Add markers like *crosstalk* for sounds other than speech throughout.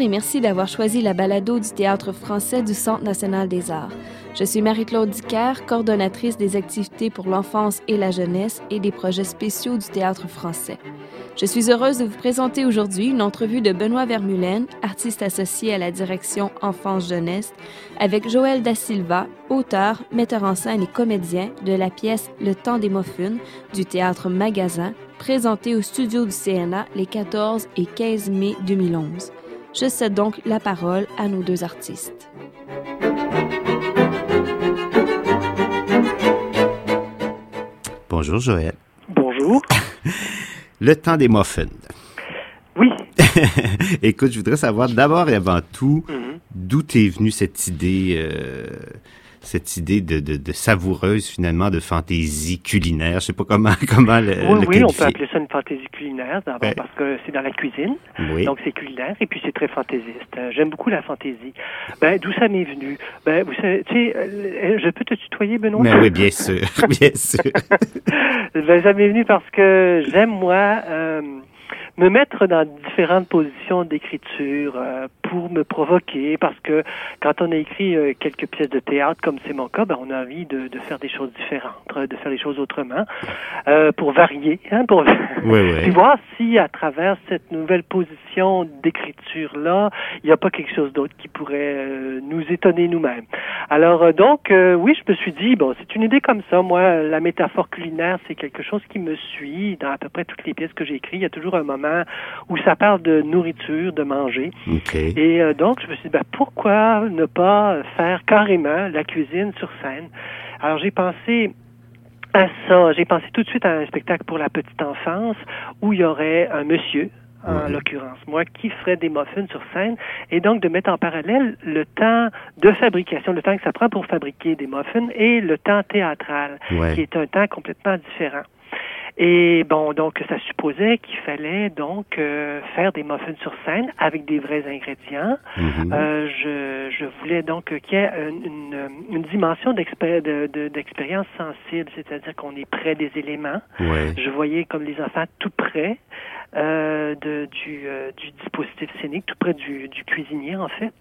Et merci d'avoir choisi la balado du Théâtre français du Centre national des arts. Je suis Marie-Claude Dicker, coordonnatrice des activités pour l'enfance et la jeunesse et des projets spéciaux du Théâtre français. Je suis heureuse de vous présenter aujourd'hui une entrevue de Benoît Vermulen, artiste associé à la direction Enfance-Jeunesse, avec Joël Da Silva, auteur, metteur en scène et comédien de la pièce Le temps des muffins du théâtre Magasin, présentée au studio du CNA les 14 et 15 mai 2011. Je cède donc la parole à nos deux artistes. Bonjour Joël. Bonjour. *laughs* Le temps des muffins. Oui. *laughs* Écoute, je voudrais savoir d'abord et avant tout Mhm. d'où t'es venue cette idée, euh, cette idée de, de, de savoureuse finalement de fantaisie culinaire. Je sais pas comment *laughs* comment le, oui, le oui, on peut appeler ça une fantaisie culinaire, d'abord parce que c'est dans la cuisine, Oui. donc c'est culinaire, et puis c'est très fantaisiste. Euh, J'aime beaucoup la fantaisie. Ben, d'où ça m'est venu? Ben, vous savez, tu sais, euh, je peux te tutoyer, Benoît? Mais oui, bien sûr, *laughs* bien sûr. *laughs* ben, ça m'est venu parce que j'aime, moi, euh, me mettre dans différentes positions d'écriture euh, pour me provoquer, parce que quand on a écrit euh, quelques pièces de théâtre, comme c'est mon cas, ben, on a envie de, de faire des choses différentes, euh, de faire les choses autrement, euh, pour varier, hein, pour Oui, *laughs* oui. puis voir si à travers cette nouvelle position d'écriture-là, il n'y a pas quelque chose d'autre qui pourrait euh, nous étonner nous-mêmes. Alors euh, donc, euh, oui, je me suis dit, bon, c'est une idée comme ça. Moi, la métaphore culinaire, c'est quelque chose qui me suit dans à peu près toutes les pièces que j'ai écrites. Il y a toujours un moment où ça parle de nourriture, de manger. Et euh, donc, je me suis dit, ben, pourquoi ne pas faire carrément la cuisine sur scène? Alors, j'ai pensé à ça. J'ai pensé tout de suite à un spectacle pour la petite enfance où il y aurait un monsieur, en Ouais. l'occurrence moi, qui ferait des muffins sur scène et donc de mettre en parallèle le temps de fabrication, le temps que ça prend pour fabriquer des muffins et le temps théâtral, Ouais. qui est un temps complètement différent. Et bon, donc ça supposait qu'il fallait donc euh, faire des muffins sur scène avec des vrais ingrédients. Mhm. Euh, je, je voulais donc qu'il y ait une, une, dimension d'expé- de- de- d'expérience sensible, c'est-à-dire qu'on est près des éléments. Ouais. Je voyais comme les enfants tout près euh, de, du, euh, du dispositif scénique, tout près du, du cuisinier en fait.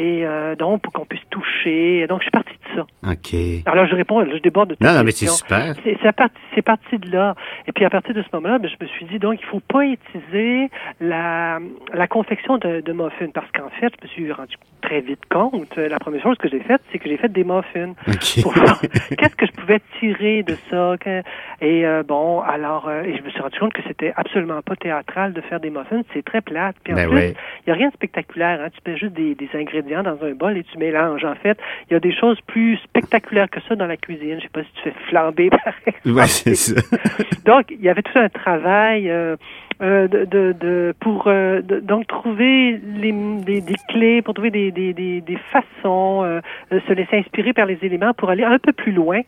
Et euh, donc pour qu'on puisse toucher. Donc je suis partie ça. OK. Alors je réponds, je déborde de ta Non, non, mais c'est super. C'est c'est parti, c'est parti de là. Et puis à partir de ce moment-là, ben, je me suis dit donc il faut pas utiliser la, la confection de, de muffins parce qu'en fait, je me suis rendu très vite compte. euh, La première chose que j'ai faite, c'est que j'ai fait des muffins OK. pour voir qu'est-ce que je pouvais tirer de ça. et euh, bon, alors, euh, et je me suis rendu compte que c'était absolument pas théâtral de faire des muffins. C'est très plate. Puis en Ben plus, ouais. il n'y a rien de spectaculaire. Hein. Tu mets juste des, des ingrédients dans un bol et tu mélanges. En fait, il y a des choses plus spectaculaires que ça dans la cuisine. Je sais pas si tu fais flamber, *laughs* par exemple. Ouais, c'est ça. Donc, il y avait tout un travail euh, euh, de, de, de- pour euh, de- donc trouver les, des, des clés, pour trouver des, des, des, des façons, euh, se laisser inspirer par les éléments pour aller un peu plus loin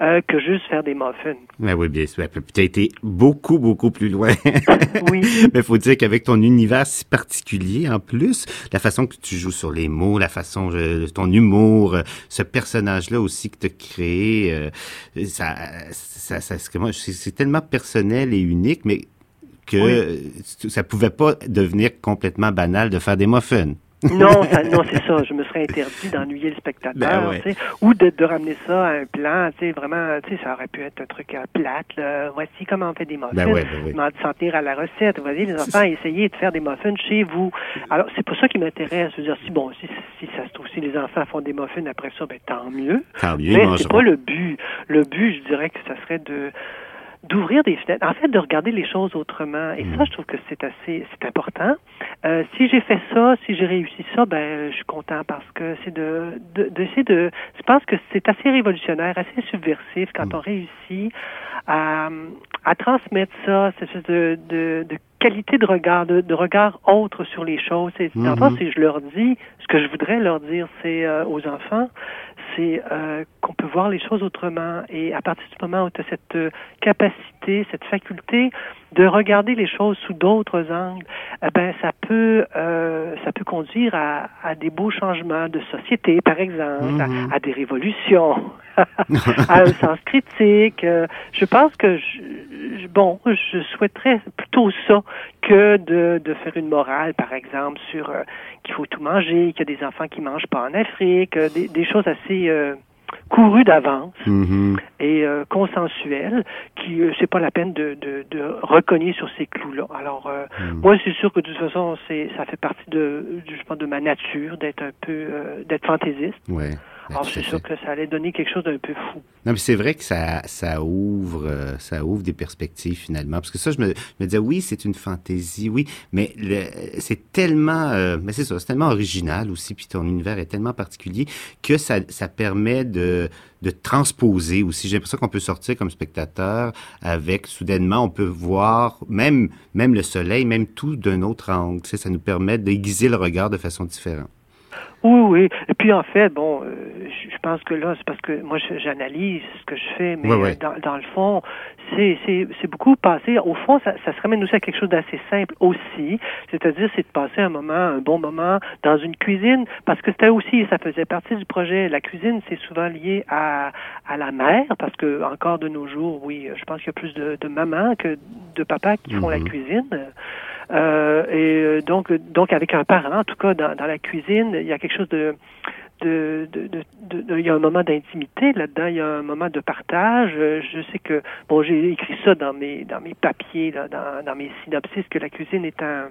euh, que juste faire des muffins. Ben oui, bien sûr. Tu as été beaucoup, beaucoup plus loin. *laughs* Oui. Mais faut dire qu'avec ton univers si particulier, en plus, la façon que tu joues sur les mots, la façon, ton humour, euh, ce personnage-là aussi que tu as créé, euh, ça, ça, ça, c'est tellement personnel et unique, mais que euh, ça pouvait pas devenir complètement banal de faire des muffins. Non, ça, *laughs* non, c'est ça. Je me serais interdit d'ennuyer le spectateur, Ben ouais. tu sais, ou de, de ramener ça à un plan, tu sais, vraiment, tu sais, ça aurait pu être un truc euh, plate. Là. Voici comment on fait des muffins. Ben ouais, ben oui. S'en tenir à la recette. Voyez, les enfants, essayez de faire des muffins chez vous. Alors, c'est pour ça qui m'intéresse. Je veux dire, si bon, si, si ça se trouve, si les enfants font des muffins après ça, ben tant mieux. Tant mieux, Mais c'est pas le but. Le but, je dirais que ça serait de d'ouvrir des fenêtres, en fait, de regarder les choses autrement. Et Mm. ça, je trouve que c'est assez, c'est important. Euh, si j'ai fait ça, si j'ai réussi ça, ben, je suis content parce que c'est de, de, d'essayer de, je pense que c'est assez révolutionnaire, assez subversif quand Mm. on réussit à, à transmettre ça, cette espèce de, de, de qualité de regard, de, de regard autre sur les choses. Et enfants, si je leur dis, ce que je voudrais leur dire, c'est aux enfants, c'est qu'on peut voir les choses autrement. Et à partir du moment où tu as cette capacité, cette faculté de regarder les choses sous d'autres angles, eh ben ça peut euh, ça peut conduire à, à, des beaux changements de société, par exemple, à, mhm. des révolutions, *laughs* à un *laughs* sens critique. Je pense que je, bon, je souhaiterais plutôt ça que de, de faire une morale, par exemple, sur euh, qu'il faut tout manger, qu'il y a des enfants qui mangent pas en Afrique, euh, des, des choses assez euh, couru d'avance mm-hmm. et euh, consensuel qui euh, c'est pas la peine de, de, de recogner sur ces clous-là. Alors euh, mm. moi c'est sûr que de toute façon c'est ça fait partie de je pense de ma nature d'être un peu d'être fantaisiste. Ouais. Alors, c'est sûr que ça allait donner quelque chose d'un peu fou. Non, mais c'est vrai que ça, ça ouvre, euh, ça ouvre des perspectives finalement. Parce que ça, je me, je me disais, oui, c'est une fantaisie, oui, mais c'est tellement, euh, mais c'est ça, c'est tellement original aussi, puis ton univers est tellement particulier que ça, ça permet de, de transposer aussi. J'ai l'impression qu'on peut sortir comme spectateur avec, soudainement, on peut voir même, même le soleil, même tout d'un autre angle. Tu sais, ça nous permet d'aiguiser le regard de façon différente. Oui, oui. Et puis en fait, bon, euh, je pense que là, c'est parce que moi, j'analyse ce que je fais, mais Dans, dans, le fond, c'est beaucoup passé. Au fond, ça, ça se ramène aussi à quelque chose d'assez simple aussi, c'est-à-dire c'est de passer un moment, un bon moment dans une cuisine, parce que c'était aussi, ça faisait partie du projet. La cuisine, c'est souvent lié à, à la mère, parce que encore de nos jours, oui, je pense qu'il y a plus de, de mamans que de papas qui font la mhm. cuisine. Euh, et euh, donc, donc avec un parent, en tout cas dans, dans la cuisine, il y a quelque chose de de, de, de, de, il y a un moment d'intimité là-dedans, il y a un moment de partage. Euh, je sais que bon, j'ai écrit ça dans mes dans mes papiers, là, dans, dans mes synopsis, que la cuisine est un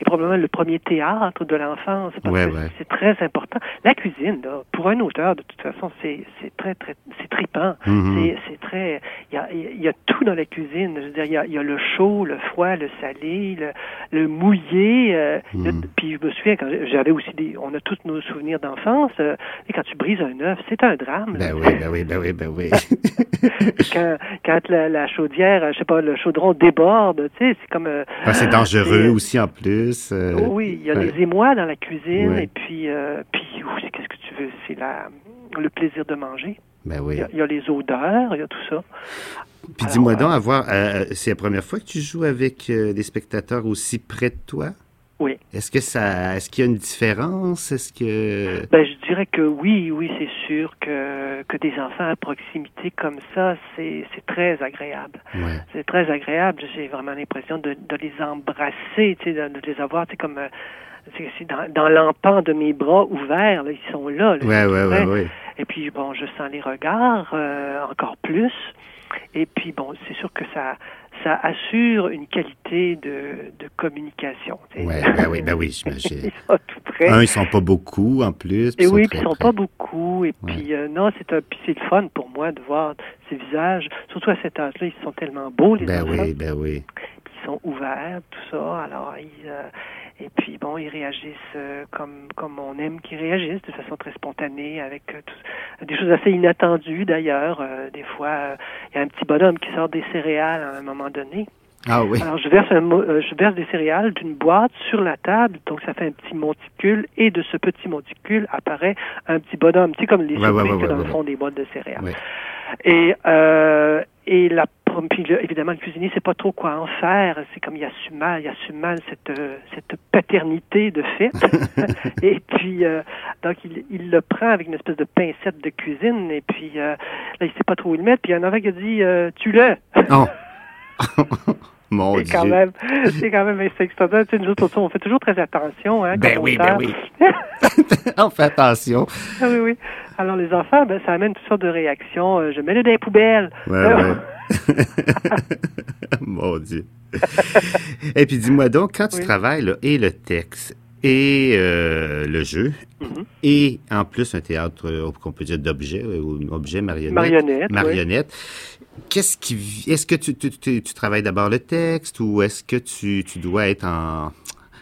est probablement le premier théâtre de l'enfance parce que c'est très important. La cuisine, là, pour un auteur, de toute façon, c'est c'est très très c'est tripant. Mm-hmm. C'est c'est très il y a il y a tout dans la cuisine. Je veux dire, il y a, il y a le chaud, le froid, le salé, le, le mouillé. Euh, mm-hmm. puis je me souviens quand j'avais aussi des on a tous nos souvenirs d'enfance. Euh, et quand tu brises un œuf, c'est un drame. Ben oui, ben oui, ben oui, ben oui. *laughs* quand quand la, la, chaudière, je sais pas, le chaudron déborde, tu sais, c'est comme. Euh, ah, c'est dangereux aussi en plus. Euh, oui, il y a des émois dans la cuisine et puis, euh, puis qu'est-ce que tu veux, c'est la, le plaisir de manger. Ben oui. Il y, a, les odeurs, il y a tout ça. Puis dis-moi donc, avoir, c'est la première fois que tu joues avec des spectateurs aussi près de toi? Oui. Est-ce que ça, est-ce qu'il y a une différence? Est-ce que Ben, je dirais que oui, oui, c'est sûr que que des enfants à proximité comme ça, c'est c'est très agréable. Ouais. C'est très agréable. J'ai vraiment l'impression de, de les embrasser, tu sais, de, les avoir, tu sais, comme euh, c'est dans, dans l'empan de mes bras ouverts, là, ils sont là. là ouais, ouais, ouais, ouais, Et puis bon, je sens les regards euh, encore plus. Et puis bon, c'est sûr que ça ça assure une qualité de, de communication. Ouais, *laughs* ben oui, ben oui, j'imagine. Un, ils sont pas beaucoup en plus. Et oui, ils sont pas beaucoup. Et puis euh, non, c'est un, c'est le fun pour moi de voir ces visages, surtout à cet âge-là, ils sont tellement beaux les ben enfants. oui, ben oui. Puis ils sont ouverts, tout ça. Alors ils euh, et puis bon, ils réagissent euh, comme comme on aime qu'ils réagissent, de façon très spontanée, avec euh, des choses assez inattendues d'ailleurs. Euh, des fois, il y a un petit bonhomme qui sort des céréales à un moment donné. Ah oui. Alors je verse un, je verse des céréales d'une boîte sur la table, donc ça fait un petit monticule, et de ce petit monticule apparaît un petit bonhomme, tu sais comme les ouais, dans le fond des boîtes de céréales. Et euh, et la puis évidemment, le cuisinier sait pas trop quoi en faire. C'est comme il assume mal, il assume mal cette, euh, cette paternité de fait. *laughs* et puis, euh, donc, il, il, le prend avec une espèce de pincette de cuisine. Et puis, euh, là, il sait pas trop où le mettre. Puis, il y en a un qui a dit, euh, tu-le. Oh. *laughs* Mon c'est quand même, c'est quand même extraordinaire. Tu sais, nous autres, on fait toujours très attention. Hein, ben oui, ben oui. *laughs* *laughs* on fait attention. Ah oui, oui. Alors, les enfants, ben, ça amène toutes sortes de réactions. je mets le dans les poubelles. Ouais, ouais. *laughs* Mon Dieu. et puis dis-moi donc, quand tu travailles là, et le texte et euh, le jeu, mm-hmm. et en plus un théâtre euh, qu'on peut dire d'objet, euh, ou objet marionnette. Marionnette. Marionnette. Qu'est-ce qui. Est-ce que tu, tu, tu, tu travailles d'abord le texte ou est-ce que tu, tu dois être en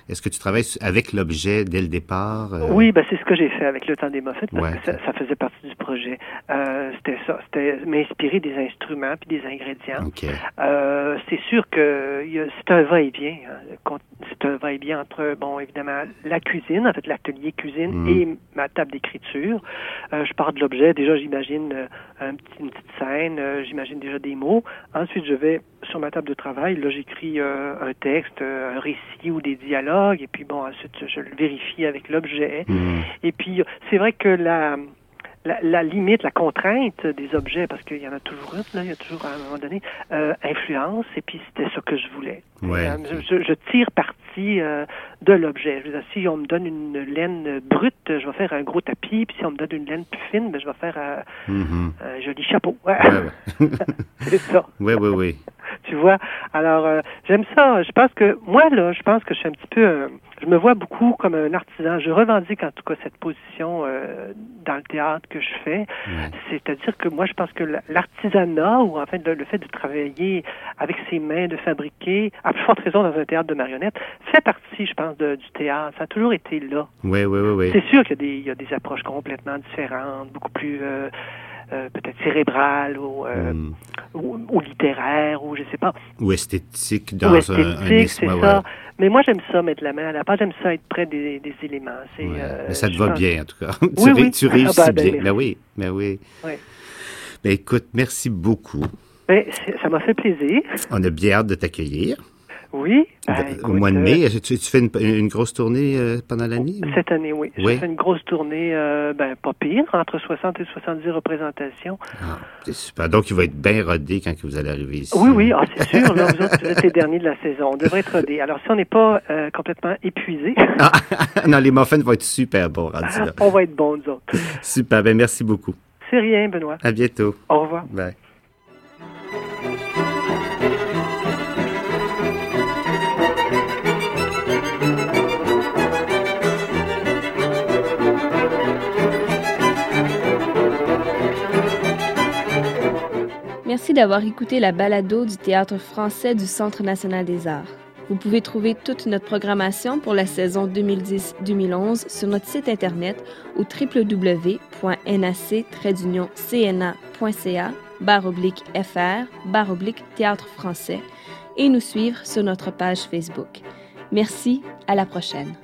Est-ce que tu travailles avec l'objet dès le départ? Euh? Oui, ben, c'est ce que j'ai fait avec le temps des muffins parce que ça, faisait partie du projet. Euh, c'était ça, c'était m'inspirer des instruments puis des ingrédients. Euh, c'est sûr que c'est un va-et-vient. Hein. c'est un va-et-vient entre, bon, évidemment, la cuisine, en fait, l'atelier cuisine mm. et ma table d'écriture. je pars de l'objet. Déjà, j'imagine un petit, une petite scène, j'imagine déjà des mots. Ensuite, je vais sur ma table de travail. Là, j'écris un texte, un récit ou des dialogues. Et puis, bon, ensuite, je le vérifie avec l'objet. Hmm. Et puis, c'est vrai que la, la, limite, la contrainte des objets, parce qu'il y en a toujours une, là, il y a toujours à un moment donné, euh, influence, et puis c'était ce que je voulais. Euh, je, tire parti euh, de l'objet. Je veux dire, si on me donne une laine brute, je vais faire un gros tapis, puis si on me donne une laine plus fine, ben, je vais faire mm-hmm. un joli chapeau. *laughs* c'est ça. Oui, oui, oui. Tu vois. Alors, euh, j'aime ça. Je pense que, moi, là, je pense que je suis un petit peu, euh, je me vois beaucoup comme un artisan. Je revendique en tout cas cette position euh, dans le théâtre que je fais. C'est-à-dire que moi, je pense que l'artisanat, ou en fait le, fait de travailler avec ses mains, de fabriquer, à plus forte raison dans un théâtre de marionnettes, fait partie, je pense, du théâtre. Ça a toujours été là. Oui, oui, oui. oui. C'est sûr qu'il y, y, a des approches complètement différentes, beaucoup plus euh, peut-être cérébrale euh, hmm. ou, ou, littéraire ou je sais pas. Ou esthétique dans ou esthétique, c'est ça. Mais moi j'aime ça mettre la main à la pâte, j'aime ça être près des, des éléments. Ouais. Euh, mais ça te va bien en tout cas. *laughs* Oui, tu, oui. tu réussis ah, bah, ben, bien. Ben, oui, mais ben oui. Oui. Ben écoute, merci beaucoup. Ben, ça m'a fait plaisir. On a bien hâte de t'accueillir. Oui. Ben, au mois de mai, euh, tu, fais une, grosse tournée euh, pendant l'année? Cette année, oui. Je fais une grosse tournée, euh, ben, pas pire, entre 60 et 70 représentations. Ah, c'est super. Donc, il va être bien rodé quand vous allez arriver ici. Oui, oui, ah, c'est sûr. Là, vous, autres, vous êtes les derniers de la saison. On devrait être rodé. Alors, si on n'est pas complètement épuisé... ah, *laughs* non, les muffins vont être super bons, On va être bons, nous autres. Super. Ben, merci beaucoup. C'est rien, Benoît. À bientôt. Au revoir. Bye. D'avoir écouté la balado du Théâtre français du Centre national des arts. Vous pouvez trouver toute notre programmation pour la saison 2010-2011 sur notre site internet au www.nac-cna.ca fr théâtre français et nous suivre sur notre page Facebook. Merci, à la prochaine.